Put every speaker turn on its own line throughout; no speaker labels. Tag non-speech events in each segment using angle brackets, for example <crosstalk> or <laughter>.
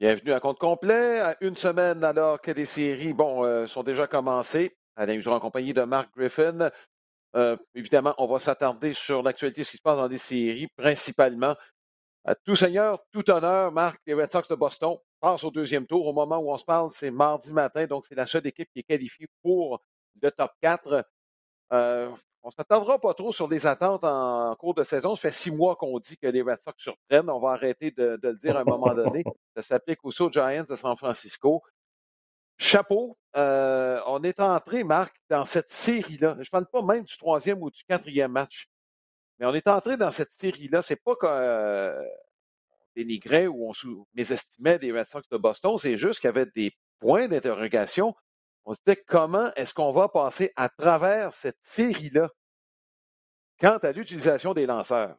Bienvenue à compte complet, à une semaine alors que les séries, bon, euh, sont déjà commencées. Alain Useron en compagnie de Mark Griffin. Euh, évidemment, on va s'attarder sur l'actualité, ce qui se passe dans les séries, principalement. À tout seigneur, tout honneur, Marc, les Red Sox de Boston passent au deuxième tour. Au moment où on se parle, c'est mardi matin, donc c'est la seule équipe qui est qualifiée pour le top 4. Euh, on ne s'attendra pas trop sur des attentes en, cours de saison. Ça fait six mois qu'on dit que les Red Sox surprennent. On va arrêter de, le dire à un moment donné. <laughs> Ça s'applique aussi aux Giants de San Francisco. Chapeau, euh, on est entré, Marc, dans cette série-là. Je ne parle pas même du troisième ou du quatrième match, mais on est entré dans cette série-là. C'est pas qu'on euh, dénigrait ou on mésestimait les Red Sox de Boston, c'est juste qu'il y avait des points d'interrogation on se disait comment est-ce qu'on va passer à travers cette série-là quant à l'utilisation des lanceurs?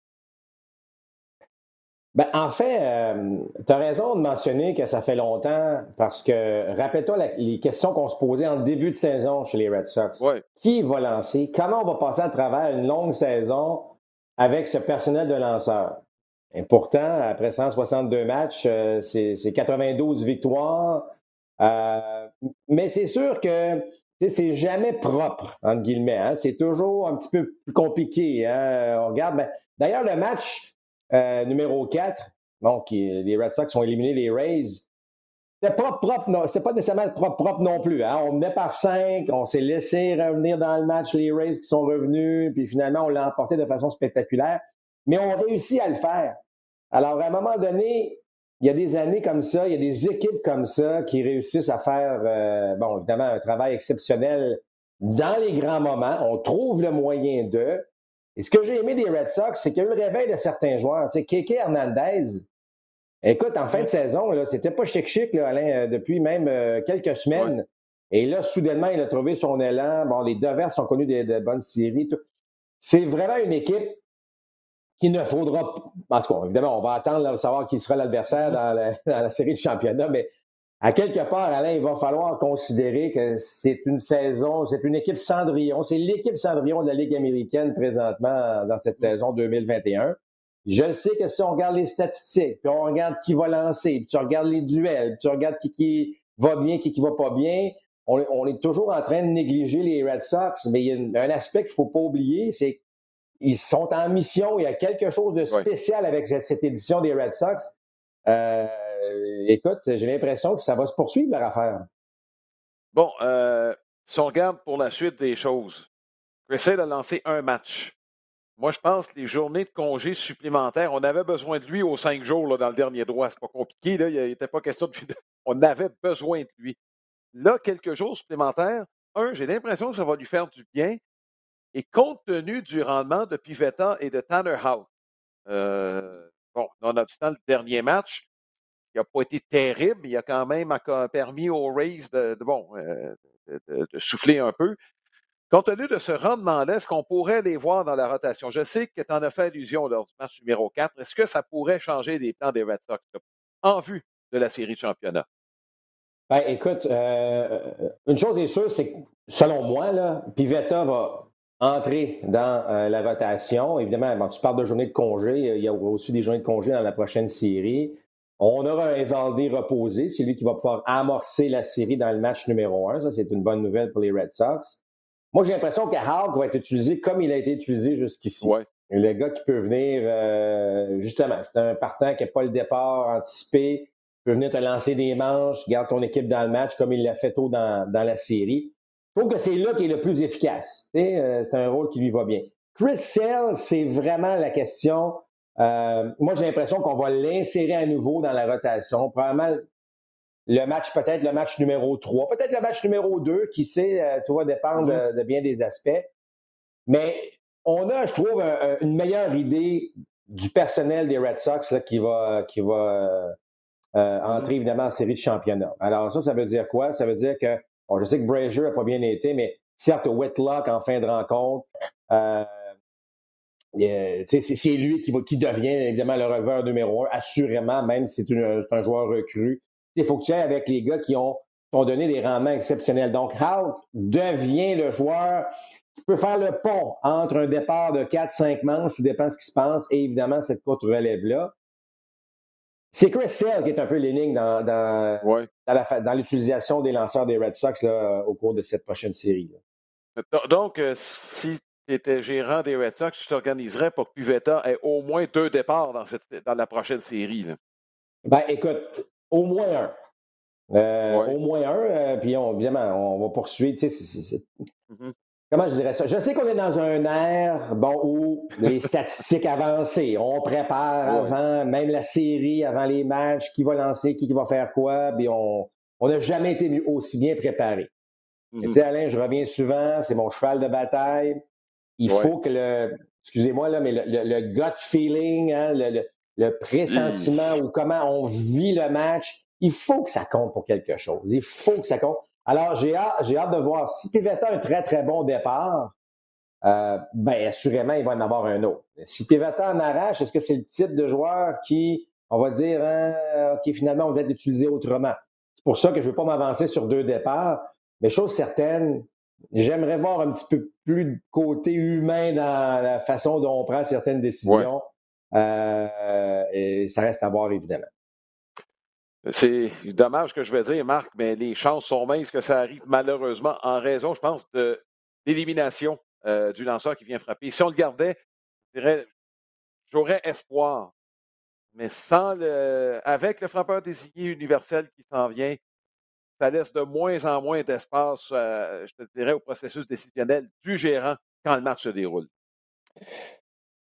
Ben, en fait, euh, tu as raison de mentionner que ça fait longtemps parce que, rappelle-toi les questions qu'on se posait en début de saison chez les Red Sox. Qui va lancer? Comment on va passer à travers une longue saison avec ce personnel de lanceurs? Et pourtant, après 162 matchs, euh, c'est 92 victoires, euh, mais c'est sûr que c'est jamais propre, entre guillemets. Hein. C'est toujours un petit peu plus compliqué. Hein. On regarde. Ben, d'ailleurs, le match euh, numéro 4, donc les Red Sox ont éliminé les Rays. C'était pas propre, non, pas nécessairement propre, propre non plus. Hein. On menait par 5, on s'est laissé revenir dans le match les Rays qui sont revenus, puis finalement on l'a emporté de façon spectaculaire. Mais on réussit à le faire. Alors, à un moment donné, il y a des années comme ça, il y a des équipes comme ça qui réussissent à faire, euh, bon, évidemment, un travail exceptionnel dans les grands moments. On trouve le moyen d'eux. Et ce que j'ai aimé des Red Sox, c'est qu'il y a eu le réveil de certains joueurs. Tu sais, Keke Hernandez, écoute, en fin de saison, là, c'était pas chic-chic, là, Alain, euh, depuis même euh, quelques semaines. Et là, soudainement, il a trouvé son élan. Bon, les Devers sont connus de, de bonnes séries. C'est vraiment une équipe qu'il ne faudra En tout cas, évidemment, on va attendre de savoir qui sera l'adversaire dans, la, <laughs> série de championnat, mais à quelque part, Alain, il va falloir considérer que c'est une saison, c'est une équipe Cendrillon, c'est l'équipe Cendrillon de la Ligue américaine présentement dans cette saison 2021. Je sais que si on regarde les statistiques, puis on regarde qui va lancer, puis tu regardes les duels, puis tu regardes qui, qui va bien, qui, qui va pas bien, on, on, est toujours en train de négliger les Red Sox, mais il y a un aspect qu'il faut pas oublier, c'est ils sont en mission. Il y a quelque chose de spécial avec cette, édition des Red Sox. Euh, écoute, j'ai l'impression que ça va se poursuivre leur affaire.
Bon, euh, si on regarde pour la suite des choses, essaie de lancer un match. Moi, je pense que les journées de congés supplémentaires, on avait besoin de lui aux cinq jours dans le dernier droit. C'est pas compliqué, là. il n'était pas question de. <laughs> On avait besoin de lui. Là, quelques jours supplémentaires, un, j'ai l'impression que ça va lui faire du bien. Et compte tenu du rendement de Pivetta et de Tanner House, euh, bon, nonobstant le dernier match, qui n'a pas été terrible, il a quand même permis aux Rays de, bon, euh, de, souffler un peu. Compte tenu de ce rendement-là, est-ce qu'on pourrait les voir dans la rotation? Je sais que tu en as fait allusion lors du match numéro 4. Est-ce que ça pourrait changer les plans des Red Sox en vue de la série de championnat?
Ben, écoute, euh, une chose est sûre, c'est que selon moi, là, Pivetta va entrer dans euh, la rotation. Évidemment, tu parles de journée de congé. Il y aura aussi des journées de congé dans la prochaine série. On aura un Evaldi reposé. C'est lui qui va pouvoir amorcer la série dans le match numéro un. Ça, c'est une bonne nouvelle pour les Red Sox. Moi, j'ai l'impression que Hawk va être utilisé comme il a été utilisé jusqu'ici.
Ouais.
Le gars qui peut venir, euh, justement, c'est un partant qui n'a pas le départ anticipé, peut venir te lancer des manches, garde ton équipe dans le match comme il l'a fait tôt dans, dans la série. Je trouve que c'est là qui est le plus efficace. Euh, c'est un rôle qui lui va bien. Chris Sale, c'est vraiment la question. Euh, moi, j'ai l'impression qu'on va l'insérer à nouveau dans la rotation. Probablement le match, peut-être le match numéro 3, peut-être le match numéro 2, qui sait, euh, tout va dépendre mm-hmm. de, bien des aspects. Mais on a, je trouve, une meilleure idée du personnel des Red Sox qui va, qui va euh, entrer évidemment en série de championnat. Alors ça, ça veut dire quoi? Ça veut dire que, je sais que Brazier n'a pas bien été, mais certes, Whitlock en fin de rencontre, euh, c'est lui qui, va, qui devient évidemment le reveur numéro un, assurément, même si c'est un joueur recru. Il faut que tu ailles avec les gars qui ont, donné des rendements exceptionnels. Donc, Hal devient le joueur qui peut faire le pont entre un départ de 4-5 manches, tout dépend de ce qui se passe, et évidemment cette courte relève-là. C'est Chris Sale qui est un peu l'énigme dans, dans, l'utilisation des lanceurs des Red Sox au cours de cette prochaine série.
Donc, euh, si tu étais gérant des Red Sox, tu t'organiserais pour que Pivetta ait au moins deux départs dans, cette, dans la prochaine série.
Ben, écoute, au moins un. Euh, au moins un, euh, puis évidemment, on va poursuivre. Mm-hmm comment je dirais ça? Je sais qu'on est dans un air, bon, où les <laughs> statistiques avancées, on prépare avant, même la série, avant les matchs, qui va lancer, qui, va faire quoi, puis on n'a jamais été aussi bien préparé. Tu sais, mm-hmm. Alain, je reviens souvent, c'est mon cheval de bataille. Il faut que le, excusez-moi là, mais le, gut feeling, hein, le, pressentiment ou comment on vit le match, il faut que ça compte pour quelque chose. Il faut que ça compte. Alors, j'ai hâte, hâte, de voir. Si Pivetta a un très, très bon départ, euh, ben, assurément, il va en avoir un autre. Si Pivetta en arrache, est-ce que c'est le type de joueur qui, on va dire, hein, OK, finalement, on va être utilisé autrement? C'est pour ça que je ne veux pas m'avancer sur deux départs. Mais chose certaine, j'aimerais voir un petit peu plus de côté humain dans la façon dont on prend certaines décisions. Euh, et ça reste à voir, évidemment.
C'est dommage que je vais dire, Marc, mais les chances sont minces que ça arrive malheureusement en raison, je pense, de l'élimination euh, du lanceur qui vient frapper. Si on le gardait, j'aurais espoir. Mais sans le, avec le frappeur désigné universel qui s'en vient, ça laisse de moins en moins d'espace, euh, je te dirais, au processus décisionnel du gérant quand le match se déroule.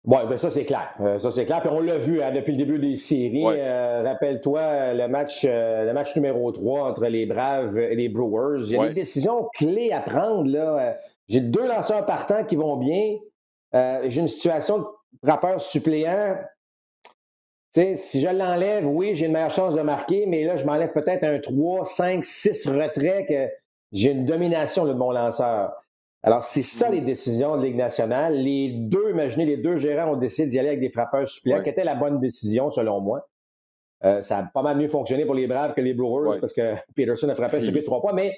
Oui, ben ça c'est clair. Euh, ça c'est clair. Puis on l'a vu hein, depuis le début des séries. Euh, rappelle-toi le match, euh, le match numéro 3 entre les Braves et les Brewers. Il y a des décisions clés à prendre. là. J'ai deux lanceurs partants qui vont bien. j'ai une situation de rappeur suppléant. si je l'enlève, oui, j'ai une meilleure chance de marquer, mais là, je m'enlève peut-être un 3, 5, 6 retraits que j'ai une domination de mon lanceur. Alors, c'est ça les décisions de Ligue nationale. Les deux, imaginez, les deux gérants ont décidé d'y aller avec des frappeurs suppléants, qui était la bonne décision, selon moi. Euh, ça a pas mal mieux fonctionné pour les Braves que les Brewers parce que <laughs> Peterson a frappé un circuit de trois points, mais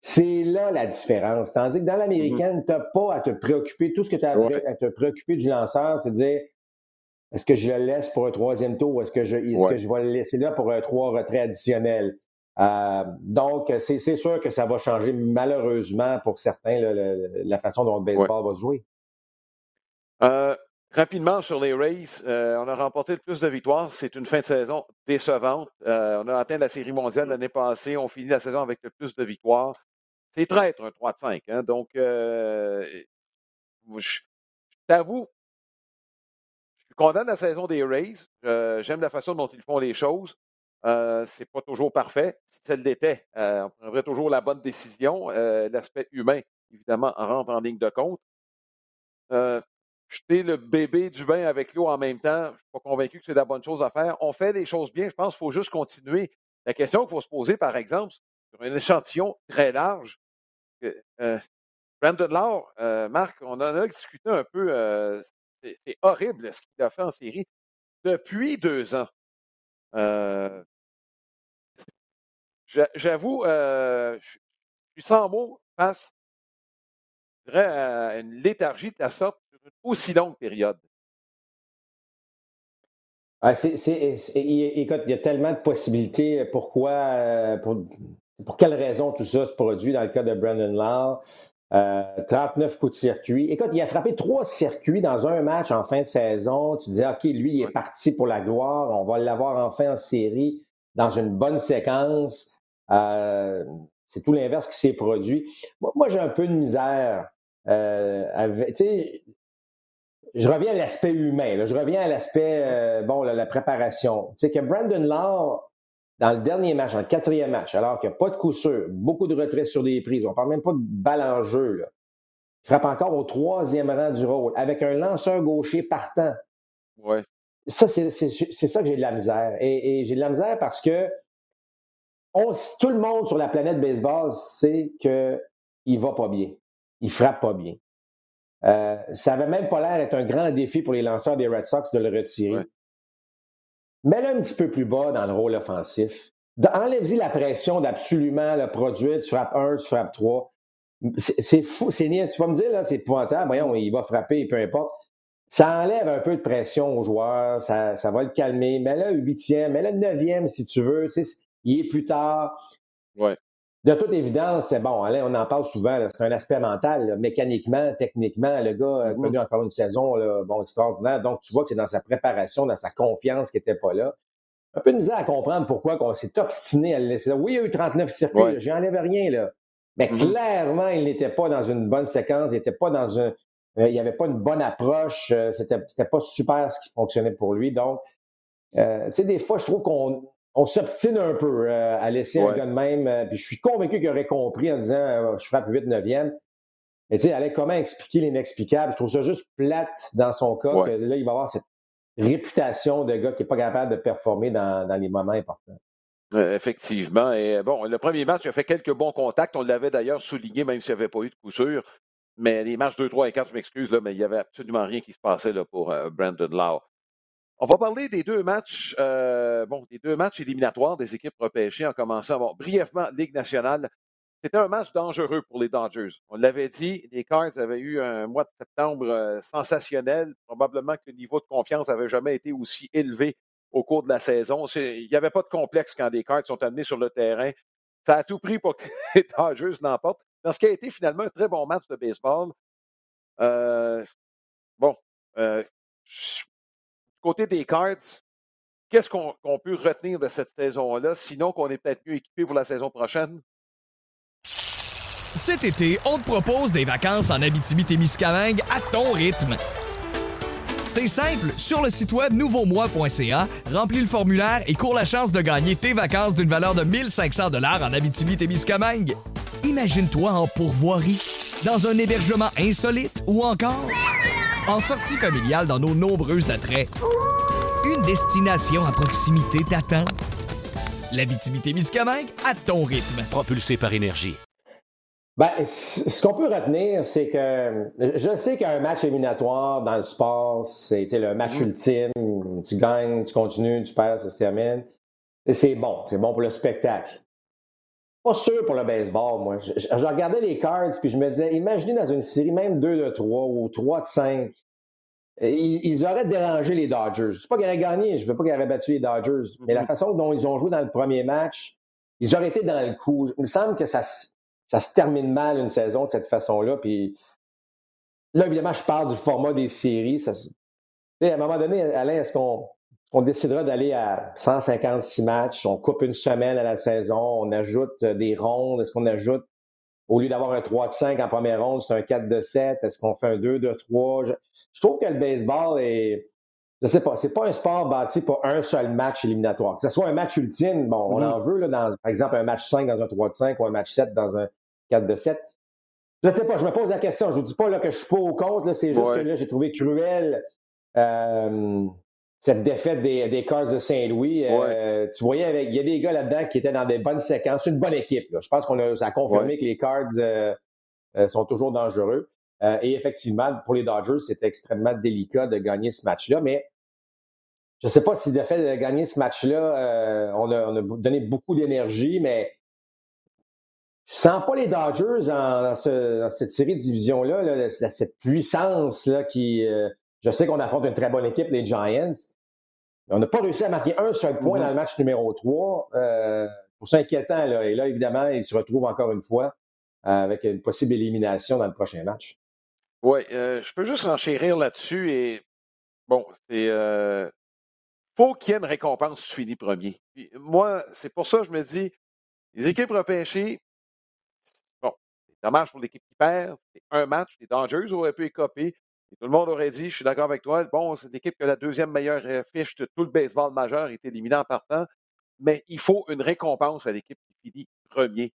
c'est là la différence. Tandis que dans l'américaine, tu n'as pas à te préoccuper. Tout ce que tu as à te préoccuper du lanceur, c'est de dire est-ce que je le laisse pour un troisième tour ou est-ce que je, est-ce que je vais le laisser là pour un trois retraits additionnels? Euh, donc, c'est sûr que ça va changer malheureusement pour certains la façon dont le baseball va jouer.
Euh, rapidement sur les Rays, euh, on a remporté le plus de victoires. C'est une fin de saison décevante. on a atteint la série mondiale l'année passée. On finit la saison avec le plus de victoires. C'est traître un 3 de 5. Hein. donc, je, t'avoue, je suis content de la saison des Rays. J'aime la façon dont ils font les choses. Euh, c'est pas toujours parfait. Ça l'était, euh, on prendrait toujours la bonne décision. Euh, l'aspect humain, évidemment, rentre en ligne de compte. jeter le bébé du bain avec l'eau en même temps, je ne suis pas convaincu que c'est la bonne chose à faire. On fait les choses bien. Je pense qu'il faut juste continuer. La question qu'il faut se poser, par exemple, sur un échantillon très large, Brandon Law, Marc, on en a discuté un peu. c'est horrible ce qu'il a fait en série depuis deux ans. J'avoue, euh, je suis sans mots face à une léthargie de la sorte sur une aussi longue période.
Ah, écoute, il y a tellement de possibilités. Pourquoi, euh, pour, pour quelle raison tout ça se produit dans le cas de Brandon Law? 39 euh, coups de circuit. Écoute, il a frappé trois circuits dans un match en fin de saison. Tu dis, OK, lui, il est parti pour la gloire. On va l'avoir enfin en série dans une bonne séquence. Euh, c'est tout l'inverse qui s'est produit. Moi, j'ai un peu de misère. Euh, avec, je reviens à l'aspect humain. je reviens à l'aspect, euh, bon, la, préparation. Sais, que Brandon Law, dans le dernier match, dans le quatrième match, alors qu'il n'y a pas de coup sûr, beaucoup de retraits sur des prises, on ne parle même pas de balle en jeu, là. il frappe encore au troisième rang du rôle, avec un lanceur gaucher partant.
Ouais.
Ça, c'est ça que j'ai de la misère. Et, j'ai de la misère parce que tout le monde sur la planète baseball sait qu'il ne va pas bien. Il frappe pas bien. Euh, ça n'avait même pas l'air d'être un grand défi pour les lanceurs des Red Sox de le retirer. Mets-le un petit peu plus bas dans le rôle offensif. Enlève-y la pression d'absolument le produire. Tu frappes un, tu frappes trois. C'est fou, c'est Tu vas me dire, là, c'est épouvantable. Voyons, il va frapper, peu importe. Ça enlève un peu de pression aux joueurs. Ça, ça va le calmer. Mets-le huitième, mets-le neuvième si tu veux. Tu sais, il est plus tard.
Ouais
de toute évidence, c'est bon, on en parle souvent, c'est un aspect mental, mécaniquement, techniquement, le gars a connu encore une saison bon, extraordinaire. Donc, tu vois que c'est dans sa préparation, dans sa confiance qui n'était pas là. Un peu de misère à comprendre pourquoi on s'est obstiné à le laisser là. Oui, il y a eu 39 circuits, j'en j'enlève rien, là. Mais mm-hmm. clairement, il n'était pas dans une bonne séquence, il n'était pas dans un. Euh, il n'y avait pas une bonne approche, euh, c'était, c'était pas super ce qui fonctionnait pour lui. Donc, euh, tu sais, des fois, je trouve qu'on on s'obstine un peu euh, à laisser un gars de même. Euh, puis je suis convaincu qu'il aurait compris en disant euh, je frappe 8 9e. Mais tu sais, allait comment expliquer l'inexplicable? Je trouve ça juste plate dans son cas, que là, il va avoir cette réputation de gars qui n'est pas capable de performer dans, les moments importants.
effectivement. Et bon, le premier match, il a fait quelques bons contacts. On l'avait d'ailleurs souligné, même s'il n'y avait pas eu de coup sûr. Mais les matchs 2, 3 et 4, je m'excuse, mais il n'y avait absolument rien qui se passait là, pour Brandon Lau. On va parler des deux matchs, euh, bon, des deux matchs éliminatoires des équipes repêchées en commençant, bon, brièvement, Ligue nationale. C'était un match dangereux pour les Dodgers. On l'avait dit, les Cards avaient eu un mois de septembre euh, sensationnel. Probablement que le niveau de confiance n'avait jamais été aussi élevé au cours de la saison. Il n'y avait pas de complexe quand les Cards sont amenés sur le terrain. Ça a tout pris pour que <laughs> les Dodgers l'emportent. Dans ce qui a été finalement un très bon match de baseball. Euh, bon, côté des Cards, qu'est-ce qu'on peut retenir de cette saison-là, sinon qu'on est peut-être mieux équipé pour la saison prochaine?
Cet été, on te propose des vacances en Abitibi-Témiscamingue à ton rythme. C'est simple, sur le site web nouveaumois.ca, remplis le formulaire et cours la chance de gagner tes vacances d'une valeur de 1500 dollars en Abitibi-Témiscamingue. Imagine-toi en pourvoirie, dans un hébergement insolite ou encore en sortie familiale dans nos nombreux attraits. Une destination à proximité t'attend. La Miscamingue à ton rythme.
Propulsé par énergie.
Ben, ce qu'on peut retenir, c'est que je sais qu'un match éliminatoire dans le sport, c'est le match mm. ultime. Tu gagnes, tu continues, tu perds, ça se termine. Et c'est bon, c'est bon pour le spectacle. Pas sûr pour le baseball, moi. Je, regardais les cards, puis je me disais, imaginez dans une série, même 2 de 3 ou 3 de 5, ils, auraient dérangé les Dodgers. Je ne sais pas qu'ils auraient gagné, je ne veux pas qu'ils auraient battu les Dodgers, mais la mm-hmm. façon dont ils ont joué dans le premier match, ils auraient été dans le coup. Il me semble que ça, ça se termine mal une saison de cette façon-là. Puis là, évidemment, je parle du format des séries. Ça, à un moment donné, Alain, est-ce qu'on on décidera d'aller à 156 matchs, on coupe une semaine à la saison, on ajoute des rondes, est-ce qu'on ajoute, au lieu d'avoir un 3 de 5 en première ronde, c'est un 4 de 7, est-ce qu'on fait un 2 de 3? Je, trouve que le baseball est, je sais pas, c'est pas un sport bâti pour un seul match éliminatoire. Que ce soit un match ultime, bon, on mm-hmm. en veut, là, dans, par exemple, un match 5 dans un 3 de 5 ou un match 7 dans un 4 de 7. Je sais pas, je me pose la question. Je vous dis pas là, que je suis pas au compte, c'est juste que là, j'ai trouvé cruel. Euh, cette défaite des, des Cards de Saint-Louis. Euh, tu voyais, avec, il y a des gars là-dedans qui étaient dans des bonnes séquences. C'est une bonne équipe. Je pense qu'on a, ça a confirmé que les Cards euh, euh, sont toujours dangereux. et effectivement, pour les Dodgers, c'était extrêmement délicat de gagner ce match-là. Mais je ne sais pas si le fait de gagner ce match-là, on a, on, a, donné beaucoup d'énergie, mais je sens pas les Dodgers dans, cette série de division-là, là, cette puissance là, qui je sais qu'on affronte une très bonne équipe, les Giants. On n'a pas réussi à marquer un seul point mm-hmm. dans le match numéro 3. Euh, pour ça inquiétant. Là. Et là, évidemment, ils se retrouvent encore une fois euh, avec une possible élimination dans le prochain match.
Oui, euh, je peux juste enchérir là-dessus. Et bon, c'est. Euh, faut qu'il y ait une récompense tu finis premier. moi, c'est pour ça que je me dis, les équipes repêchées, bon, c'est dommage pour l'équipe qui perd. C'est un match. Les Dangers auraient pu écoper tout le monde aurait dit, je suis d'accord avec toi, bon, c'est l'équipe qui a la deuxième meilleure euh, fiche de tout le baseball majeur, est éliminée en partant. mais il faut une récompense à l'équipe qui finit premier.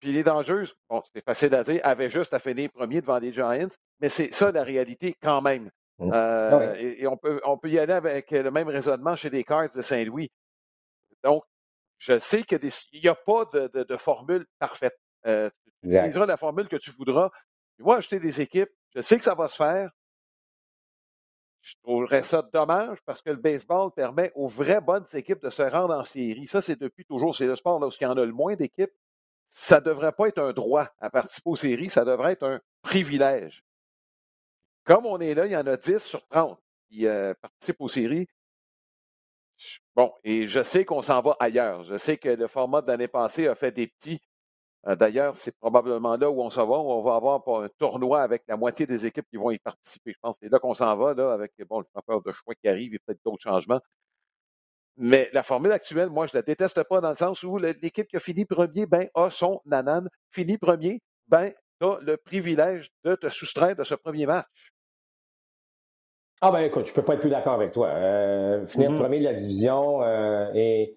Puis les Dangereuses, bon, c'est facile à dire, avaient juste à finir premier devant les Giants, mais c'est ça la réalité quand même. Mmh. Euh, et, on, peut, on peut y aller avec le même raisonnement chez les Cards de Saint-Louis. Donc, je sais qu'il n'y a pas de, formule parfaite. Euh, tu utiliseras la formule que tu voudras. Moi, acheter des équipes, je sais que ça va se faire. Je trouverais ça dommage parce que le baseball permet aux vraies bonnes équipes de se rendre en série. Ça, c'est depuis toujours. C'est le sport là, où il y en a le moins d'équipes ça ne devrait pas être un droit à participer aux séries, ça devrait être un privilège. Comme on est là, il y en a 10 sur 30 qui euh, participent aux séries. Bon, et je sais qu'on s'en va ailleurs. Je sais que le format de l'année passée a fait des petits. Euh, d'ailleurs, c'est probablement là où on s'en va. On va avoir un tournoi avec la moitié des équipes qui vont y participer. Je pense que c'est là qu'on s'en va, là, avec bon, le frappeur de choix qui arrive et peut-être d'autres changements. Mais la formule actuelle, moi, je la déteste pas dans le sens où l'équipe qui a fini premier, ben, a son nanan. Fini premier, ben, tu as le privilège de te soustraire de ce premier match.
Ah ben écoute, je peux pas être plus d'accord avec toi. Euh, finir mm-hmm. premier de la division euh, et,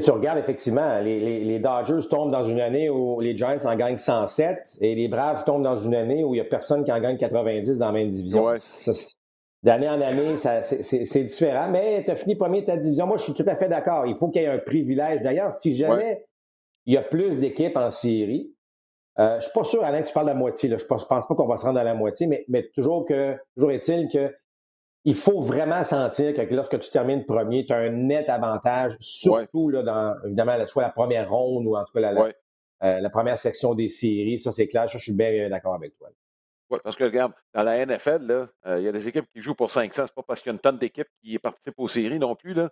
tu regardes effectivement, les, Dodgers tombent dans une année où les Giants en gagnent 107 et les Braves tombent dans une année où il n'y a personne qui en gagne 90 dans la même division d'année en année, c'est différent, mais tu as fini premier de ta division. Moi, je suis tout à fait d'accord. Il faut qu'il y ait un privilège. D'ailleurs, si jamais il y a plus d'équipes en série, euh, je ne suis pas sûr, Alain, que tu parles de la moitié. Je ne pense pas qu'on va se rendre à la moitié, mais, toujours, que, toujours est-il que il faut vraiment sentir que lorsque tu termines premier, tu as un net avantage, surtout là, dans, évidemment, soit la première ronde ou en tout cas la, euh, la première section des séries. Ça, c'est clair. je suis bien d'accord avec toi.
Oui, parce que regarde, dans la NFL, euh, il y a des équipes qui jouent pour 500. C'est pas parce qu'il y a une tonne d'équipes qui participent aux séries non plus, là,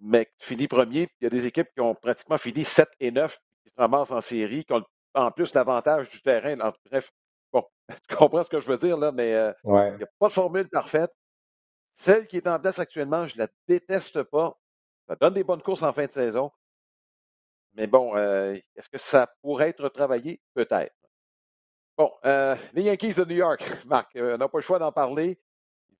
mais tu finis premier. il y a des équipes qui ont pratiquement fini 7 et 9, qui se ramassent en série, qui ont en plus l'avantage du terrain. Bref, bon, <laughs> tu comprends ce que je veux dire, là, mais euh, il n'y a pas de formule parfaite. Celle qui est en place actuellement, je la déteste pas. Ça donne des bonnes courses en fin de saison. Mais bon, euh, est-ce que ça pourrait être travaillé? Peut-être. Bon, euh, les Yankees de New York, <laughs> Marc, euh, on n'a pas le choix d'en parler.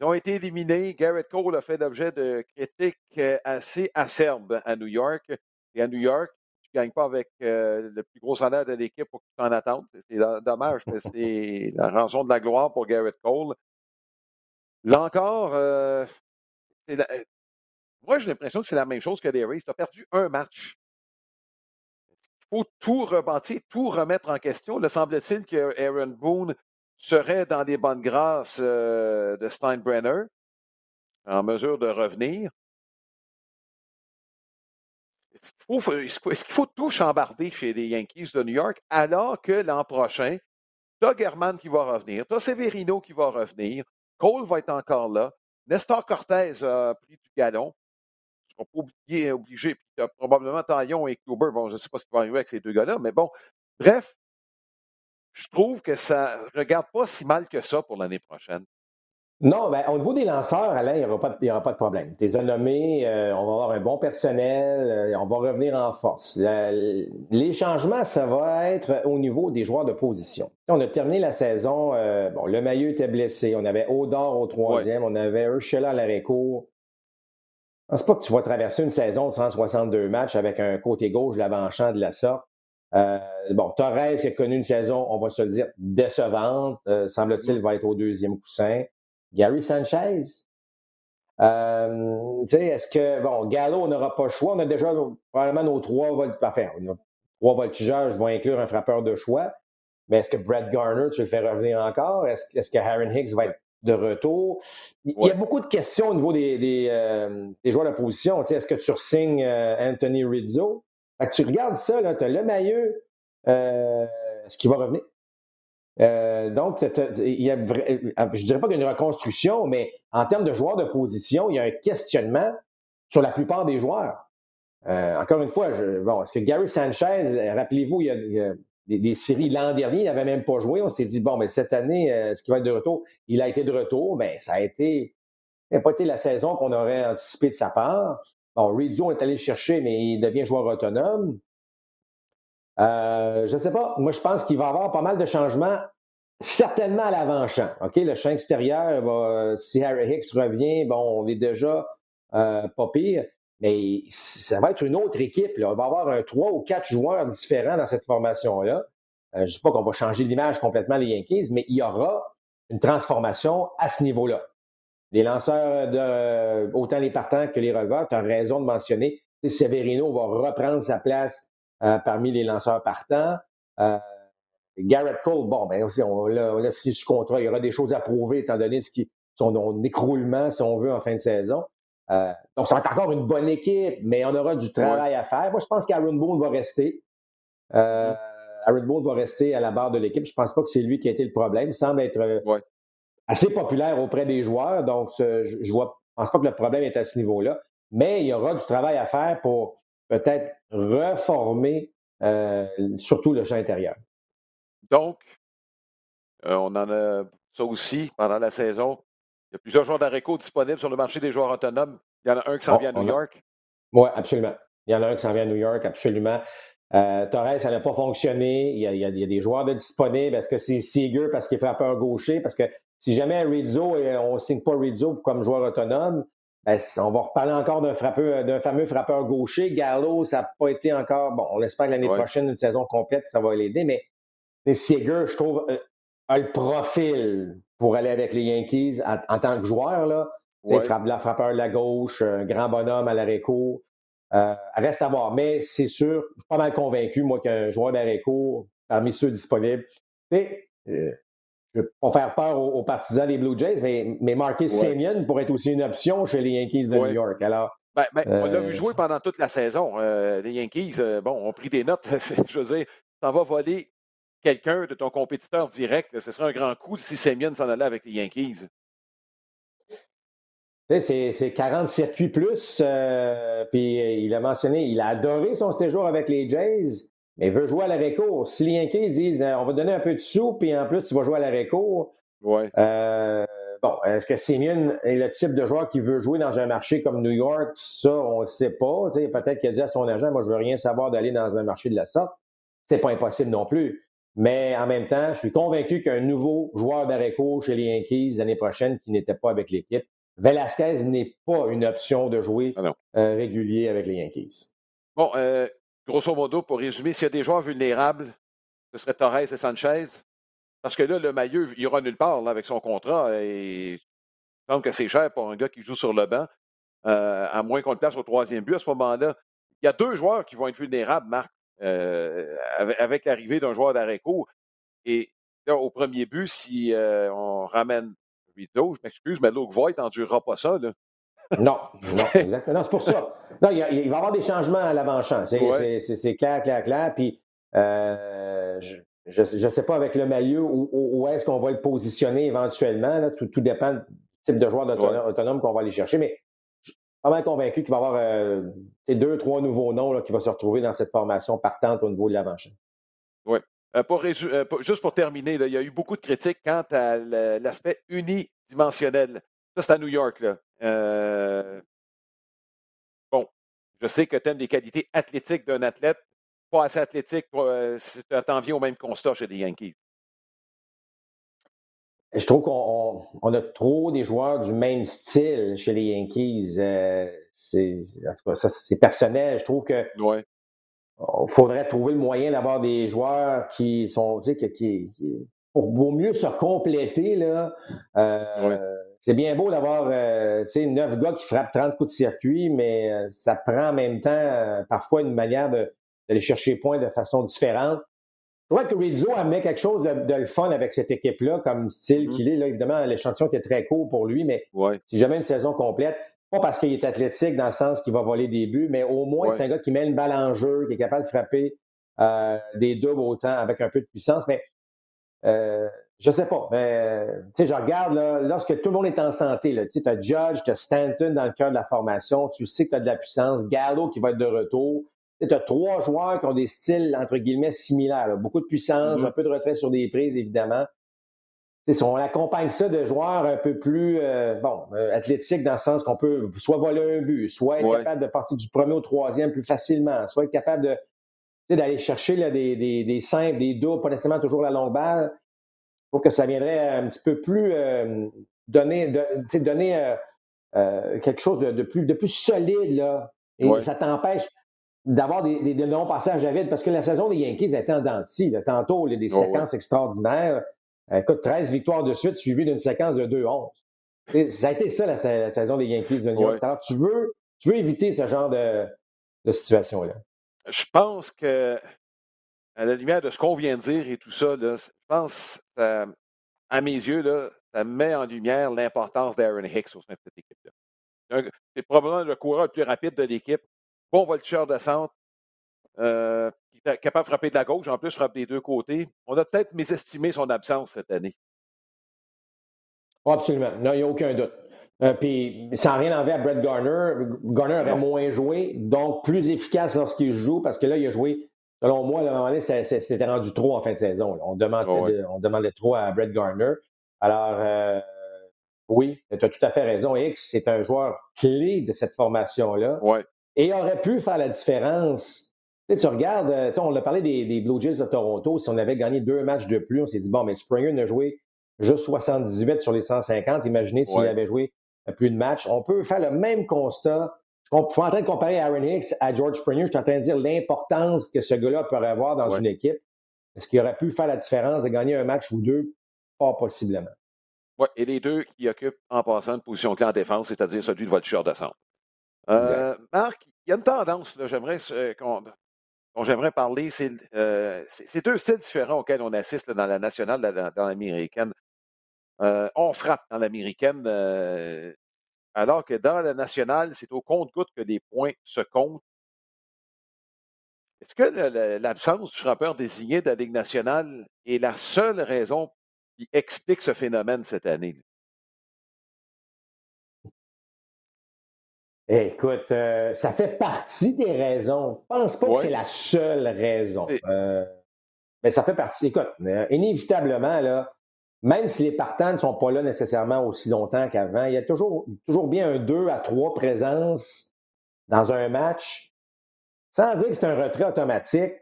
Ils ont été éliminés. Garrett Cole a fait l'objet de critiques assez acerbes à New York. Et à New York, tu ne gagnes pas avec le plus gros salaire de l'équipe pour que tu t'en attendes. C'est dommage, mais <laughs> c'est la rançon de la gloire pour Garrett Cole. Là encore, moi j'ai l'impression que c'est la même chose que les Rays. Tu as perdu un match faut tout rebâtir, tout remettre en question. Le semble-t-il que Aaron Boone serait dans des bonnes grâces euh, de Steinbrenner, en mesure de revenir. Est-ce qu'il faut, tout chambarder chez les Yankees de New York alors que l'an prochain, tu as German qui va revenir, tu as Severino qui va revenir, Cole va être encore là, Nestor Cortez a pris du galon ne pas oublier, obligé. Puis tu probablement Taillon et Kluber. Bon, je ne sais pas ce qui va arriver avec ces deux gars-là, mais bon. Bref, je trouve que ça ne regarde pas si mal que ça pour l'année prochaine.
Non, ben, au niveau des lanceurs, Alain, il n'y aura, pas de problème. Tu les nommés, euh, on va avoir un bon personnel, euh, on va revenir en force. les changements, ça va être au niveau des joueurs de position. On a terminé la saison, euh, bon, le maillot était blessé, on avait Odor au troisième, on avait Urshela à l'arrêt court, je pense pas que tu vas traverser une saison de 162 matchs avec un côté gauche l'avant-champ de la sorte. Euh, bon, Torres a connu une saison, on va se le dire, décevante. Euh, semble-t-il, va être au deuxième coussin. Gary Sanchez. Euh, tu sais, est-ce que, bon, Gallo, on n'aura pas le choix. On a déjà probablement nos trois enfin, trois voltigeurs, je vais inclure un frappeur de choix. Mais est-ce que Brett Garner, tu le fais revenir encore? Est-ce, est-ce que Aaron Hicks va être de retour? Il y a beaucoup de questions au niveau des, des, euh, joueurs de position. Est-ce que tu re-signes euh, Anthony Rizzo? tu regardes ça, tu as le maillot, euh, ce qui va revenir? Donc, il y a, je dirais pas qu'il y a une reconstruction, mais en termes de joueurs de position, il y a un questionnement sur la plupart des joueurs. encore une fois, bon, est-ce que Gary Sanchez, rappelez-vous, il y a des, séries l'an dernier, il n'avait même pas joué. On s'est dit, bon, mais cette année, euh, est-ce qu'il va être de retour? Il a été de retour, mais ça a été, n'a pas été la saison qu'on aurait anticipé de sa part. Bon, Rizzo est allé chercher, mais il devient joueur autonome. Euh, je ne sais pas. Moi, je pense qu'il va y avoir pas mal de changements, certainement à l'avant-champ. OK? Le champ extérieur, va, si Harry Hicks revient, bon, on est déjà euh, pas pire. mais ça va être une autre équipe. Là. On va avoir un, trois ou quatre joueurs différents dans cette formation-là. Euh, je ne dis pas qu'on va changer l'image complètement les Yankees, mais il y aura une transformation à ce niveau-là. Les lanceurs, de, autant les partants que les releveurs, tu as raison de mentionner, Severino va reprendre sa place euh, parmi les lanceurs partants. Euh, Garrett Cole, bon, ben aussi, on l'a signé sous contrat. Il y aura des choses à prouver étant donné ce qui, son écroulement, si on veut, en fin de saison. Euh, donc, ça va être encore une bonne équipe, mais on aura du travail à faire. Moi, je pense qu'Aaron Boone va rester. Euh, mm-hmm. Aaron Boone va rester à la barre de l'équipe. Je ne pense pas que c'est lui qui a été le problème. Il semble être assez populaire auprès des joueurs. Donc, je ne pense pas que le problème est à ce niveau-là. Mais il y aura du travail à faire pour peut-être reformer surtout le champ intérieur.
Donc, on en a ça aussi pendant la saison. Il y a plusieurs joueurs d'Areco disponibles sur le marché des joueurs autonomes. Il y en a un qui s'en vient à New York.
Oui, absolument. Il y en a un qui s'en vient à New York, absolument. Euh, Torres, ça n'a pas fonctionné. Il y, a, des joueurs de disponibles. Est-ce que c'est Seager parce qu'il est frappeur gaucher? Parce que si jamais Rizzo, on ne signe pas Rizzo comme joueur autonome, ben, on va reparler encore d'un d'un fameux frappeur gaucher. Gallo, ça n'a pas été encore. Bon, on espère que l'année prochaine, une saison complète, ça va l'aider. Mais, mais Seager, je trouve, euh, a le profil pour aller avec les Yankees en, tant que joueur. Là. Frappe, la frappeur de la gauche, un grand bonhomme à l'arrêt court. Euh, reste à voir. Mais c'est sûr, je suis pas mal convaincu, moi, qu'un joueur d'arrêt court, parmi ceux disponibles, euh, je ne veux pas faire peur aux, partisans des Blue Jays, mais, mais Marcus Semien pourrait être aussi une option chez les Yankees de New York. Alors,
ben, ben, on l'a vu euh, jouer pendant toute la saison. les Yankees, bon, ont pris des notes. <laughs> je veux dire, ça va voler quelqu'un de ton compétiteur direct, ce serait un grand coup si Semyon s'en allait avec les Yankees.
C'est 40 circuits plus. Euh, puis euh, il a mentionné, il a adoré son séjour avec les Jays, mais veut jouer à la récours. Si les Yankees disent euh, on va donner un peu de sous, puis en plus tu vas jouer à la récours.
Ouais.
bon, est-ce que Semyon est le type de joueur qui veut jouer dans un marché comme New York? Ça, on ne sait pas. Peut-être qu'il a dit à son agent, moi je veux rien savoir d'aller dans un marché de la sorte. C'est pas impossible non plus. Mais en même temps, je suis convaincu qu'un nouveau joueur d'arrêt chez les Yankees l'année prochaine qui n'était pas avec l'équipe, Velasquez n'est pas une option de jouer ah euh, régulier avec les Yankees.
Bon, euh, grosso modo, pour résumer, s'il y a des joueurs vulnérables, ce serait Torres et Sanchez. Parce que là, le maillot, il ira nulle part avec son contrat. Et il semble que c'est cher pour un gars qui joue sur le banc, euh, à moins qu'on le place au troisième but à ce moment-là. Il y a deux joueurs qui vont être vulnérables, Marc. Euh, avec, l'arrivée d'un joueur d'arrêt. Et là, au premier but, si euh, on ramène Rizzo, je m'excuse, mais Luke Voigt n'endurera pas ça. Là.
Non, <laughs> non, exactement. c'est pour ça. Non, il, va y avoir des changements à l'avant-champ. C'est clair, clair, clair. Puis, euh, je ne sais pas avec le maillot où, où est-ce qu'on va le positionner éventuellement. Là. Tout, dépend du type de joueur autonome qu'on va aller chercher. Mais pas mal convaincu qu'il va y avoir euh, deux, trois nouveaux noms là, qui vont se retrouver dans cette formation partante au niveau de lavant
Oui. Euh, pour, juste pour terminer, il y a eu beaucoup de critiques quant à l'aspect unidimensionnel. Ça, c'est à New York. Là. Bon, je sais que tu aimes les qualités athlétiques d'un athlète. Pas assez athlétique, tu t'en viens au même constat chez les Yankees.
Je trouve qu'on a trop des joueurs du même style chez les Yankees. Euh, c'est, ça, c'est personnel. Je trouve que
ouais.
faudrait trouver le moyen d'avoir des joueurs qui sont, tu sais, qui, pour, mieux se compléter là. Euh, c'est bien beau d'avoir, euh, neuf gars qui frappent 30 coups de circuit, mais ça prend en même temps parfois une manière d'aller chercher points de façon différente. Je crois que Rizzo amenait quelque chose de, le fun avec cette équipe-là, comme style mm-hmm. qu'il est. Là, évidemment, l'échantillon était très court pour lui, mais si jamais une saison complète, pas parce qu'il est athlétique dans le sens qu'il va voler des buts, mais au moins c'est un gars qui met une balle en jeu, qui est capable de frapper euh, des doubles autant avec un peu de puissance. Mais euh, je sais pas. Mais, je regarde là, lorsque tout le monde est en santé. Tu as Judge, tu as Stanton dans le cœur de la formation, tu sais que tu as de la puissance, Gallo qui va être de retour tu as trois joueurs qui ont des styles, entre guillemets, similaires. Beaucoup de puissance, mm-hmm. un peu de retrait sur des prises, évidemment. on accompagne ça de joueurs un peu plus euh, bon, euh, athlétiques dans le sens qu'on peut soit voler un but, soit être capable de partir du premier au troisième plus facilement, soit être capable de d'aller chercher là, des, des, des simples, des doubles, pas nécessairement toujours la longue balle. Trouve que ça viendrait un petit peu plus euh, donner, de, donner quelque chose de, plus, de plus solide là, Et ça t'empêche d'avoir des, des, des longs passages à vide parce que la saison des Yankees a été en dents Tantôt, il y a des séquences extraordinaires. Écoute, 13 victoires de suite suivies d'une séquence de 2-11. Ça a été ça la, saison des Yankees de New York. Alors, tu veux, tu veux éviter ce genre de, de situation-là.
Je pense que, à la lumière de ce qu'on vient de dire et tout ça, là, je pense, à mes yeux, là, ça met en lumière l'importance d'Aaron Hicks au sein de cette équipe-là. C'est probablement le coureur le plus rapide de l'équipe, bon voltigeur de centre, euh, qui est capable de frapper de la gauche, en plus frappe des deux côtés. On a peut-être mésestimé son absence cette année.
Oh, absolument. Non, il n'y a aucun doute. Euh, puis, sans rien enlever à Brett Garner, Garner aurait moins joué, donc plus efficace lorsqu'il joue, parce que là, il a joué, selon moi, à un moment donné, c'était rendu trop en fin de saison. On, demandait, on demandait trop à Brett Garner. Alors, euh, oui, tu as tout à fait raison. X, c'est un joueur clé de cette formation-là.
Ouais.
Et aurait pu faire la différence. Tu, sais, tu regardes, euh, on l'a parlé des, des, Blue Jays de Toronto. Si on avait gagné deux matchs de plus, on s'est dit, bon, mais Springer n'a joué juste 78 sur les 150. Imaginez s'il avait joué plus de matchs. On peut faire le même constat. Je suis en train de comparer Aaron Hicks à George Springer. Je suis en train de dire l'importance que ce gars-là pourrait avoir dans une équipe. Est-ce qu'il aurait pu faire la différence de gagner un match ou deux? Pas possiblement.
Oui, et les deux qui occupent en passant une position clé en défense, c'est-à-dire celui de votre de centre. Euh, Marc, il y a une tendance, j'aimerais dont j'aimerais parler, c'est euh, deux styles différents auxquels on assiste dans la nationale, dans, dans l'américaine. Euh, on frappe dans l'américaine, euh, alors que dans la nationale, c'est au compte-goutte que les points se comptent. Est-ce que l'absence du frappeur désigné de la Ligue nationale est la seule raison qui explique ce phénomène cette année?
Écoute, euh, ça fait partie des raisons. Je pense pas que c'est la seule raison. mais ça fait partie. Écoute, inévitablement, là, même si les partants ne sont pas là nécessairement aussi longtemps qu'avant, il y a toujours, toujours bien un 2 à 3 présences dans un match, sans dire que c'est un retrait automatique.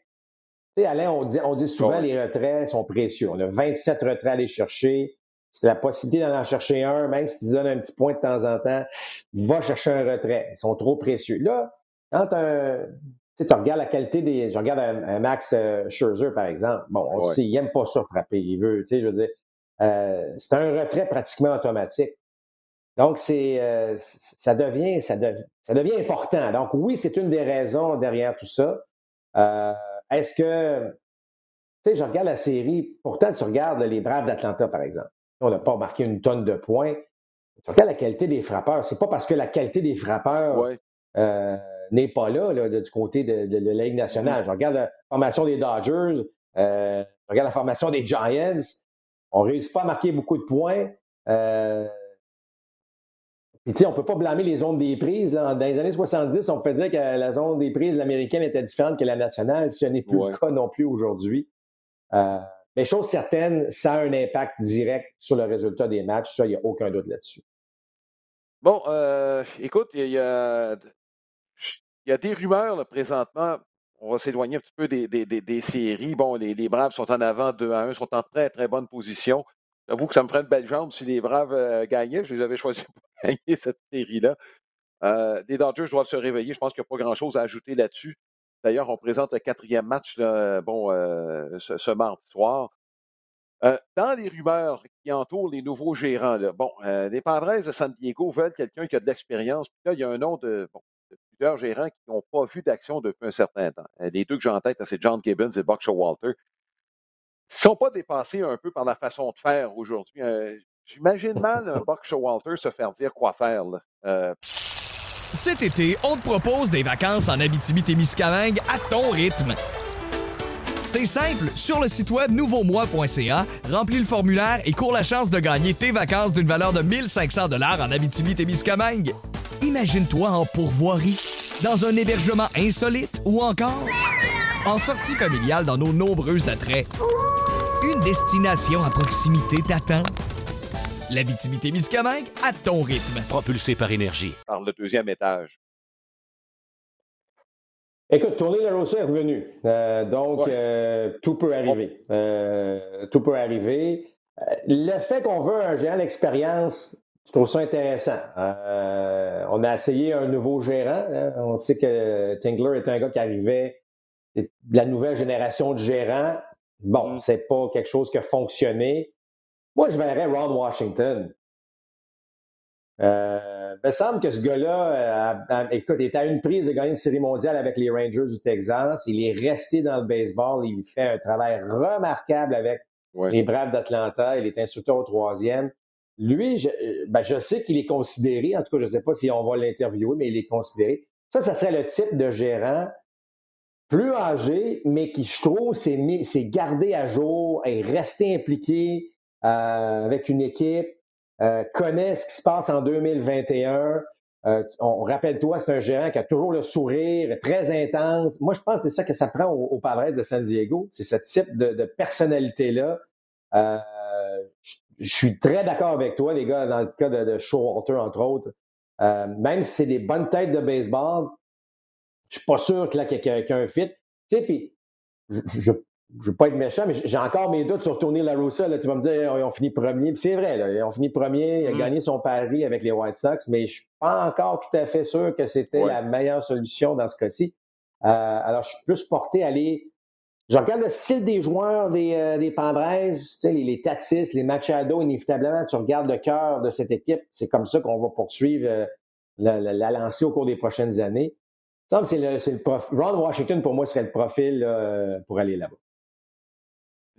Tu sais, Alain, on dit, on dit souvent que les retraits sont précieux. On a 27 retraits à aller chercher. C'est la possibilité d'en chercher un, même si tu donnes un petit point de temps en temps, va chercher un retrait. Ils sont trop précieux. Là, quand un, tu, regardes la qualité des. Je regarde un, Max euh, Scherzer, par exemple. Bon, on sait, il n'aime pas ça frapper. Il veut, tu sais, je veux dire, euh, c'est un retrait pratiquement automatique. Donc, c'est, euh, ça, devient, ça, ça, devient important. Donc, oui, c'est une des raisons derrière tout ça. Euh, est-ce que, tu sais, je regarde la série, pourtant, tu regardes les Braves d'Atlanta, par exemple. On n'a pas marqué une tonne de points. Tu regardes la qualité des frappeurs. C'est pas parce que la qualité des frappeurs n'est pas là, du côté de, la Ligue nationale. Je regarde la formation des Dodgers, je regarde la formation des Giants. On ne réussit pas à marquer beaucoup de points. Euh, on ne peut pas blâmer les zones des prises. Dans les années 70, on peut dire que la zone des prises américaine était différente que la nationale. Ce n'est plus le cas non plus aujourd'hui. Euh, mais chose certaine, ça a un impact direct sur le résultat des matchs. Ça, il n'y a aucun doute là-dessus.
Bon, euh, écoute, il y, a, des rumeurs présentement on va s'éloigner un petit peu des, séries. Bon, les, Braves sont en avant 2 à 1, sont en très, très bonne position. J'avoue que ça me ferait une belle jambe si les Braves euh, gagnaient. Je les avais choisis pour <laughs> gagner cette série-là. Euh, les Dodgers doivent se réveiller. Je pense qu'il n'y a pas grand-chose à ajouter là-dessus. D'ailleurs, on présente le quatrième match euh, ce, mardi soir. dans les rumeurs qui entourent les nouveaux gérants, bon, les Padres de San Diego veulent quelqu'un qui a de l'expérience. là, il y a un nom de, bon, plusieurs gérants qui n'ont pas vu d'action depuis un certain temps. Euh, les deux que j'ai en tête, c'est John Gibbons et Buck Walter. Ils ne sont pas dépassés un peu par la façon de faire aujourd'hui. Euh, j'imagine mal un Buck Walter se faire dire quoi faire. Euh,
Cet été, on te propose des vacances en Abitibi-Témiscamingue à ton rythme. C'est simple, sur le site web nouveaumois.ca, remplis le formulaire et cours la chance de gagner tes vacances d'une valeur de 1500 dollars en Abitibi-Témiscamingue. Imagine-toi en pourvoirie, dans un hébergement insolite ou encore en sortie familiale dans nos nombreux attraits. Une destination à proximité t'attend. La Miscamingue à ton rythme.
Propulsé par énergie.
Par le deuxième étage.
Écoute, Tony La Rosa est revenu. Euh, donc, euh, tout peut arriver. Euh, tout peut arriver. le fait qu'on veut un géant d'expérience je trouve ça intéressant. Euh, on a essayé un nouveau gérant. Hein. On sait que Tingler est un gars qui arrivait de la nouvelle génération de gérants. Bon, mm. c'est pas quelque chose qui a fonctionné. Moi, je verrais Ron Washington. Euh, il me semble que ce gars-là, euh, écoute, il était à une prise de gagner une série mondiale avec les Rangers du Texas. Il est resté dans le baseball. Il fait un travail remarquable avec les Braves d'Atlanta. Il est instructeur au troisième. Lui, je, ben, je sais qu'il est considéré, en tout cas, je ne sais pas si on va l'interviewer, mais il est considéré. Ça, ça serait le type de gérant plus âgé, mais qui, je trouve, s'est gardé à jour, est resté impliqué euh, avec une équipe, euh, connaît ce qui se passe en 2021. Euh, on rappelle-toi, c'est un gérant qui a toujours le sourire, très intense. Moi, je pense que c'est ça que ça prend au, Padres de San Diego. C'est ce type de, personnalité-là. Je suis très d'accord avec toi, les gars, dans le cas de, de Showalter, entre autres. Euh, même si c'est des bonnes têtes de baseball, je suis pas sûr que là, qu'il y a un fit. Tu sais, puis, je ne veux pas être méchant, mais j'ai encore mes doutes sur Tony La Russa. Là. Tu vas me dire, ils ont fini premier. c'est vrai, là, ils ont fini premier, il a mm. gagné son pari avec les White Sox, mais je suis pas encore tout à fait sûr que c'était la meilleure solution dans ce cas-ci. Euh, alors, je suis plus porté à aller je regarde le style des joueurs des, euh, Padres, les, les Tatis, les Machado, inévitablement, tu regardes le cœur de cette équipe. C'est comme ça qu'on va poursuivre euh, la, lancée au cours des prochaines années. C'est le, le Ron Washington, pour moi, serait le profil pour aller là-bas.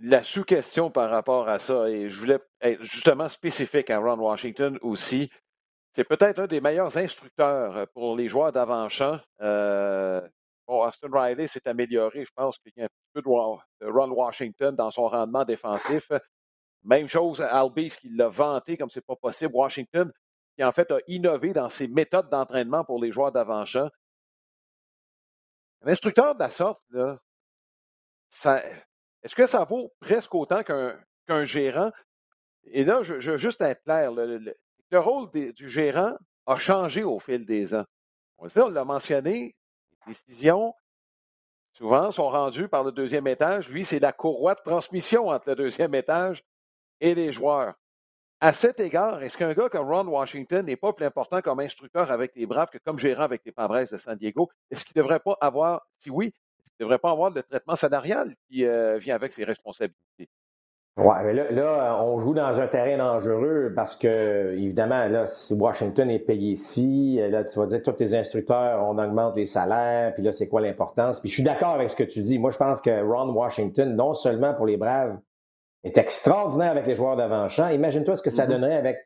La sous-question par rapport à ça, et je voulais être justement spécifique à Ron Washington aussi, c'est peut-être un des meilleurs instructeurs pour les joueurs d'avant-champ. Euh, Bon, Austin Riley s'est amélioré. Je pense qu'il y a un petit peu de Ron Washington dans son rendement défensif. Même chose, Albies qui l'a vanté comme c'est pas possible. Washington qui en fait a innové dans ses méthodes d'entraînement pour les joueurs d'avant-champ. Un instructeur de la sorte, là, est-ce que ça vaut presque autant qu'un gérant? Et là, je, veux juste être clair, le, rôle du gérant a changé au fil des ans. On l'a mentionné, décisions, souvent, sont rendues par le deuxième étage. Lui, c'est la courroie de transmission entre le deuxième étage et les joueurs. À cet égard, est-ce qu'un gars comme Ron Washington n'est pas plus important comme instructeur avec les Braves que comme gérant avec les Padres de San Diego? Est-ce qu'il ne devrait pas avoir, si oui, qu'il ne devrait pas avoir le traitement salarial qui euh, vient avec ses responsabilités?
Oui, mais là, là, on joue dans un terrain dangereux parce que, évidemment, là, si Washington est payé ici, là, tu vas dire que tous tes instructeurs, on augmente les salaires, puis là, c'est quoi l'importance? Puis je suis d'accord avec ce que tu dis. Moi, je pense que Ron Washington, non seulement pour les Braves, est extraordinaire avec les joueurs d'avant-champ. Imagine-toi ce que ça mm-hmm. donnerait avec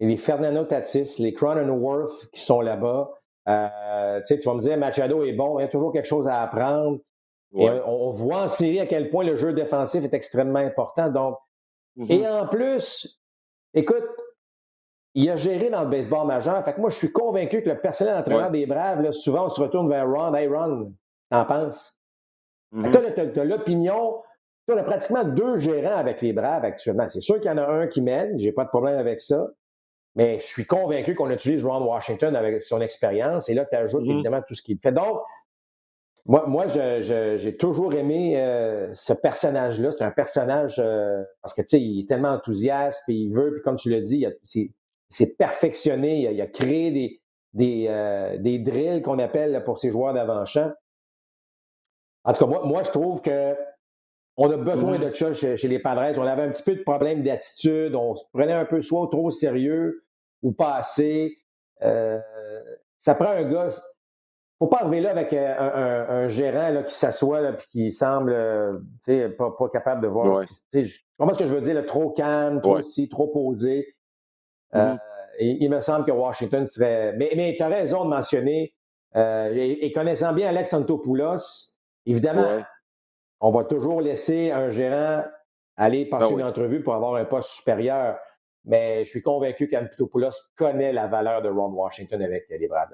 les Fernando Tatis, les Cronenworth qui sont là-bas. Euh, tu vas me dire, Machado est bon, il y a toujours quelque chose à apprendre on, voit en série à quel point le jeu défensif est extrêmement important. Donc, mm-hmm. Et en plus, écoute, il a géré dans le baseball majeur. Fait que moi, je suis convaincu que le personnel d'entraîneur des Braves, souvent, on se retourne vers Ron. Hey, Ron, t'en penses? Mm-hmm. Tu as, l'opinion. Tu as pratiquement deux gérants avec les Braves actuellement. C'est sûr qu'il y en a un qui mène. J'ai pas de problème avec ça. Mais je suis convaincu qu'on utilise Ron Washington avec son expérience. Et là, tu ajoutes mm-hmm. évidemment tout ce qu'il fait. Donc, moi, moi j'ai toujours aimé euh, ce personnage-là. C'est un personnage euh, parce que tu sais, il est tellement enthousiaste, puis il veut, puis comme tu l'as dit, il s'est perfectionné, il a, créé des, des, euh, des drills qu'on appelle pour ses joueurs d'avant-champ. En tout cas, moi, moi, je trouve que on a besoin mm-hmm. de ça chez, les Padres. On avait un petit peu de problème d'attitude, on se prenait un peu soit trop au sérieux ou pas assez. ça prend un gars faut pas arriver là avec euh, un, gérant là, qui s'assoit et qui semble euh, pas, pas capable de voir. Ce qui, comment est-ce que je veux dire? trop calme, trop aussi, trop posé. Euh, mm-hmm. il me semble que Washington serait. Mais, mais tu as raison de mentionner, et, connaissant bien Alex Antopoulos, évidemment, on va toujours laisser un gérant aller passer ben une entrevue pour avoir un poste supérieur. Mais je suis convaincu qu'Antopoulos connaît la valeur de Ron Washington avec les Braves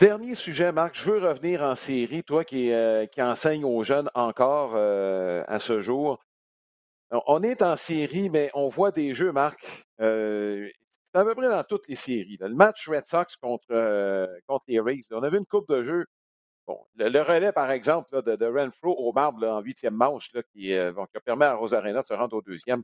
Dernier sujet, Marc, je veux revenir en série, toi qui, euh, qui enseigne aux jeunes encore euh, à ce jour. On est en série, mais on voit des jeux, Marc, euh, à peu près dans toutes les séries. Le match Red Sox contre, contre les Rays, on a vu une coupe de jeux. Bon, le, relais, par exemple, de, Renfro au marbre en huitième manche, là, qui, qui, a permis à Rosarena de se rendre au deuxième.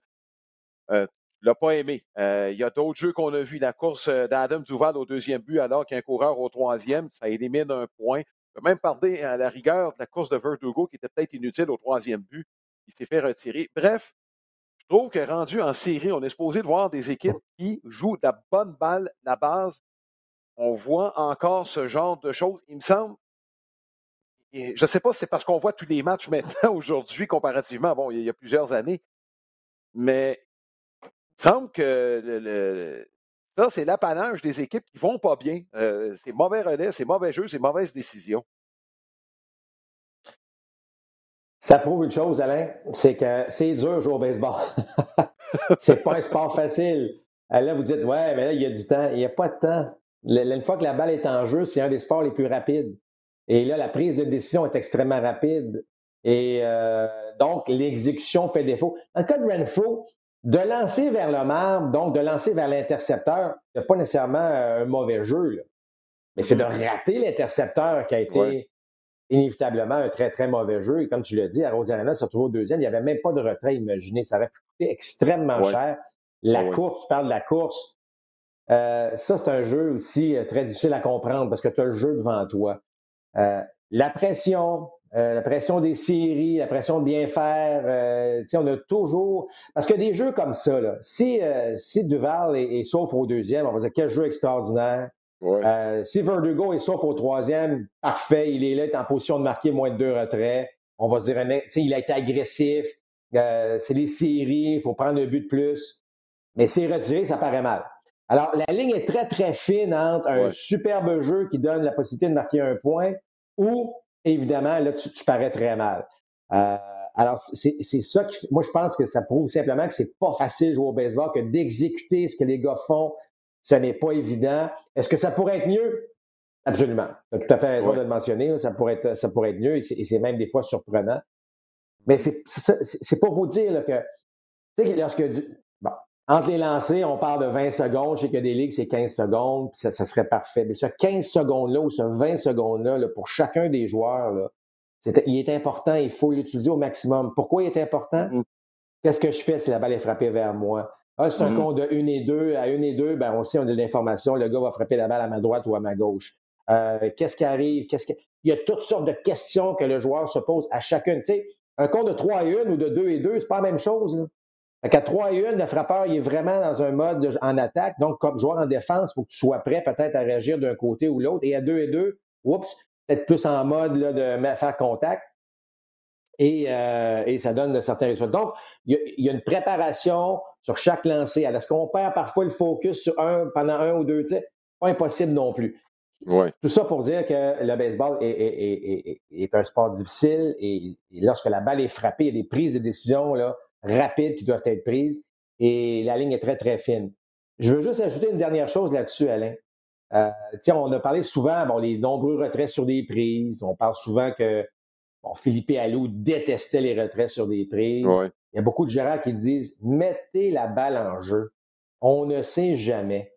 L'as pas aimé. Euh, il y a d'autres jeux qu'on a vus. La course d'Adam Duval au deuxième but, alors qu'un coureur au troisième, ça élimine un point. On peut même parler à la rigueur de la course de Verdugo qui était peut-être inutile au troisième but. Il s'est fait retirer. Bref, je trouve que rendu en série, on est supposé de voir des équipes qui jouent de la bonne balle, la base. On voit encore ce genre de choses. Il me semble, je ne sais pas si c'est parce qu'on voit tous les matchs <laughs> maintenant, aujourd'hui, comparativement, bon, il y a plusieurs années, mais semble que ça, c'est l'apanage des équipes qui ne vont pas bien. Euh, c'est mauvais relais, c'est mauvais jeu, c'est mauvaise décision.
Ça prouve une chose, Alain, c'est que c'est dur de jouer au baseball. <laughs> c'est pas un sport facile. Euh, là, vous dites, ouais, mais là, il y a du temps. Il n'y a pas de temps. Une fois que la balle est en jeu, c'est un des sports les plus rapides. Et là, la prise de décision est extrêmement rapide. Et euh, donc, l'exécution fait défaut. Le cas de Renfro, de lancer vers le marbre, donc de lancer vers l'intercepteur, ce n'est pas nécessairement euh, un mauvais jeu. Mais c'est de rater l'intercepteur qui a été inévitablement un très, très mauvais jeu. Et comme tu l'as dit, à Rosarena, se retrouve au deuxième. Il n'y avait même pas de retrait, imaginez. Ça aurait coûté extrêmement cher. La course, tu parles de la course. Euh, ça, c'est un jeu aussi très difficile à comprendre parce que tu as le jeu devant toi. Euh, la pression, euh, la pression des séries, la pression de bien faire, euh, on a toujours. Parce que des jeux comme ça, là, si, si Duval est, sauf au deuxième, on va dire quel jeu extraordinaire. si Verdugo est sauf au troisième, parfait, il est là, il est en position de marquer moins de deux retraits. On va dire, il a été agressif. c'est les séries, il faut prendre un but de plus. Mais s'il est retiré, ça paraît mal. Alors, la ligne est très, très fine entre un superbe jeu qui donne la possibilité de marquer un point ou, évidemment, là, tu, parais très mal. Euh, alors, c'est ça qui. Moi, je pense que ça prouve simplement que c'est pas facile de jouer au baseball, que d'exécuter ce que les gars font, ce n'est pas évident. Est-ce que ça pourrait être mieux? Absolument. Tu as tout à fait raison de le mentionner. Ça pourrait être, ça pourrait être mieux et c'est même des fois surprenant. Mais c'est pour vous dire que, tu sais, lorsque. Entre les lancers, on parle de 20 secondes. Je sais que des ligues, c'est 15 secondes, ça, serait parfait. Mais ce 15 secondes-là ou ce 20 secondes-là, pour chacun des joueurs, là, il est important, il faut l'utiliser au maximum. Pourquoi il est important? Mm. Qu'est-ce que je fais si la balle est frappée vers moi? Ah, c'est un mm. compte de 1 et 2. À 1 et 2, ben, on sait, on a de l'information. Le gars va frapper la balle à ma droite ou à ma gauche. Euh, qu'est-ce qui arrive? Qu'est-ce Il y a toutes sortes de questions que le joueur se pose à chacune. Tu sais, un compte de 3 et 1 ou de 2 et 2, c'est pas la même chose. Là. Qu'à 3 et 1, le frappeur, il est vraiment dans un mode en attaque. Donc, comme joueur en défense, il faut que tu sois prêt peut-être à réagir d'un côté ou l'autre. Et à 2 et 2, oups, peut-être plus en mode là, de faire contact. Et, euh, et, ça donne certains résultats. Donc, il y, a, une préparation sur chaque lancé. Est-ce qu'on perd parfois le focus sur un pendant un ou deux tirs? Pas impossible non plus. Tout ça pour dire que le baseball est, est, est un sport difficile et, lorsque la balle est frappée, il y a des prises de décision là, rapides qui doivent être prises et la ligne est très, très fine. Je veux juste ajouter une dernière chose là-dessus, Alain. Euh, tiens, on a parlé souvent, bon, les nombreux retraits sur des prises. On parle souvent que bon, Philippe Allou détestait les retraits sur des prises. Il y a beaucoup de gérants qui disent mettez la balle en jeu. On ne sait jamais.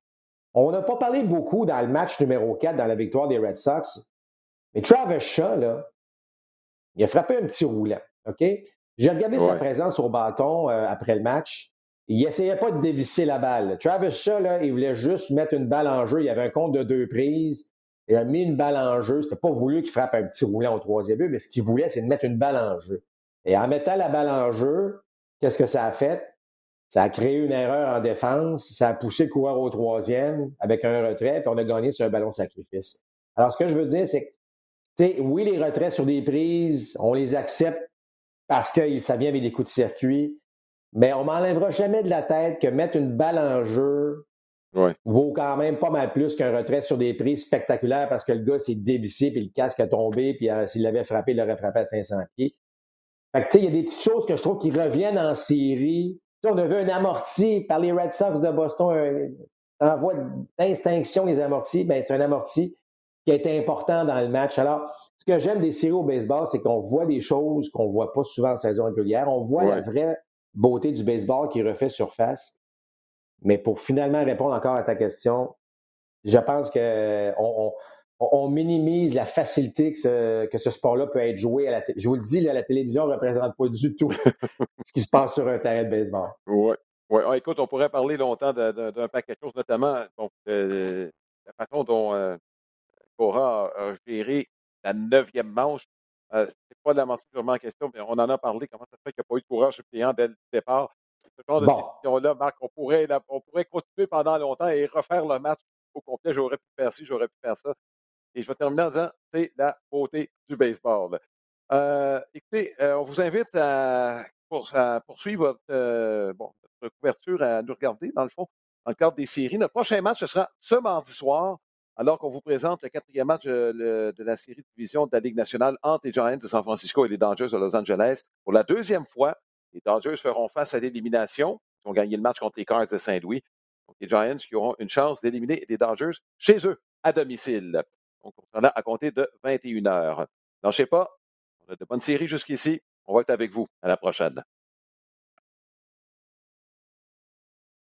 On n'a pas parlé beaucoup dans le match numéro 4 dans la victoire des Red Sox. Mais Travis Shaw, là, il a frappé un petit roulant. OK? J'ai regardé sa présence au bâton euh, après le match. Il essayait pas de dévisser la balle. Travis Shaw, là, il voulait juste mettre une balle en jeu. Il avait un compte de deux prises. Il a mis une balle en jeu. C'était pas voulu qu'il frappe un petit roulant au troisième but, mais ce qu'il voulait, c'est de mettre une balle en jeu. Et en mettant la balle en jeu, qu'est-ce que ça a fait? Ça a créé une erreur en défense. Ça a poussé le coureur au troisième avec un retrait, puis on a gagné sur un ballon sacrifice. Alors, ce que je veux dire, c'est que, oui, les retraits sur des prises, on les accepte parce que ça vient avec des coups de circuit. Mais on m'enlèvera jamais de la tête que mettre une balle en jeu vaut quand même pas mal plus qu'un retrait sur des prises spectaculaires parce que le gars s'est dévissé puis le casque a tombé puis euh, s'il l'avait frappé, il l'aurait frappé à 500 pieds. Fait que, tu sais, il y a des petites choses que je trouve qui reviennent en série. on a vu un amorti par les Red Sox de Boston, un envoi d'instinction des amortis. Ben, c'est un amorti qui a été important dans le match. Alors, que j'aime des séries au baseball, c'est qu'on voit des choses qu'on ne voit pas souvent en saison régulière. On voit la vraie beauté du baseball qui refait surface. Mais pour finalement répondre encore à ta question, je pense qu'on on, minimise la facilité que ce, que ce sport-là peut être joué à la Je vous le dis, la télévision ne représente pas du tout <laughs> ce qui se passe sur un terrain de baseball.
Oui, Oui, ah, écoute, on pourrait parler longtemps d'un paquet de choses, notamment la façon dont euh, Cora a, géré la neuvième manche. Euh, c'est pas de la mentir en question, mais on en a parlé. Comment ça se fait qu'il n'y a pas eu de courage suppléant dès le départ? Ce genre de question-là, Marc, on pourrait, on pourrait continuer pendant longtemps et refaire le match au complet. J'aurais pu faire ci, j'aurais pu faire ça. Et je vais terminer en disant, c'est la beauté du baseball. Euh, écoutez, euh, on vous invite à, poursuivre votre, euh, couverture, à nous regarder, dans le fond, dans le cadre des séries. Notre prochain match, ce sera ce mardi soir, alors qu'on vous présente le quatrième match de, la série de division de la Ligue nationale entre les Giants de San Francisco et les Dodgers de Los Angeles. Pour la deuxième fois, les Dodgers feront face à l'élimination. Ils ont gagné le match contre les Cars de Saint-Louis. Donc, les Giants qui auront une chance d'éliminer les Dodgers chez eux, à domicile. Donc, on là à compter de 21 heures. sais pas, on a de bonnes séries jusqu'ici. On va être avec vous. À la prochaine.